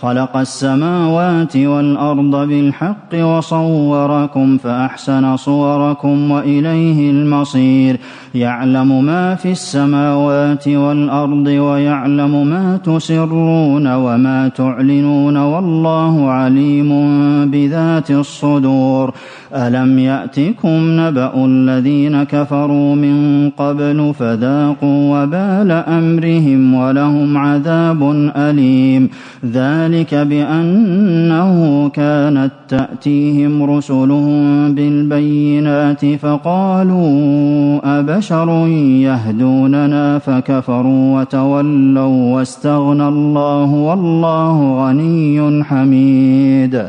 خلق السماوات والأرض بالحق وصوركم فأحسن صوركم وإليه المصير. يعلم ما في السماوات والأرض ويعلم ما تسرون وما تعلنون والله عليم بذات الصدور. ألم يأتكم نبأ الذين كفروا من قبل فذاقوا وبال أمرهم ولهم عذاب أليم. ذلك بأنه كانت تأتيهم رسلهم بالبينات فقالوا أبشر يهدوننا فكفروا وتولوا واستغنى الله والله غني حميد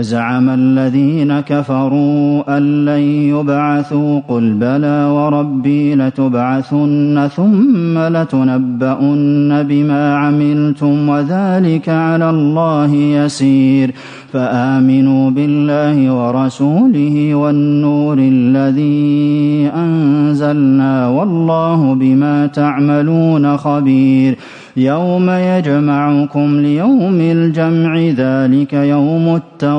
زعم الذين كفروا أن لن يبعثوا قل بلى وربي لتبعثن ثم لتنبؤن بما عملتم وذلك على الله يسير فآمنوا بالله ورسوله والنور الذي أنزلنا والله بما تعملون خبير يوم يجمعكم ليوم الجمع ذلك يوم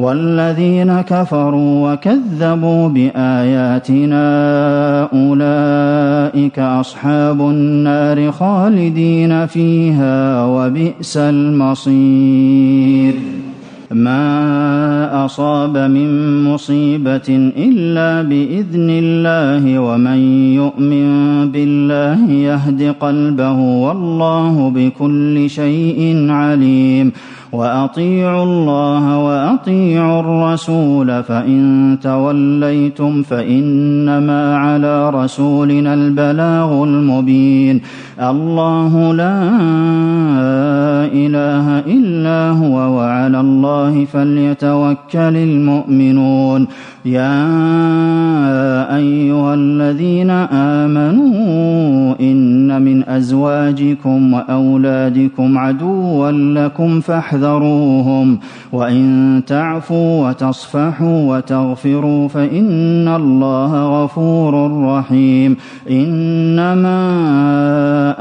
والذين كفروا وكذبوا بآياتنا أولئك أصحاب النار خالدين فيها وبئس المصير. ما أصاب من مصيبة إلا بإذن الله ومن يؤمن بالله يهد قلبه والله بكل شيء عليم. وأطيعوا الله وأطيعوا الرسول فإن توليتم فإنما على رسولنا البلاغ المبين. الله لا إله إلا هو وعلى الله فليتوكل المؤمنون. يا أيها الذين آمنوا إن من أزواجكم وأولادكم عدوا لكم فاحذروهم وإن تعفوا وتصفحوا وتغفروا فإن الله غفور رحيم. إنما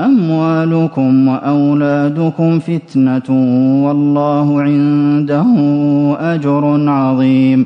أموالكم وأولادكم فتنة والله عنده أجر عظيم.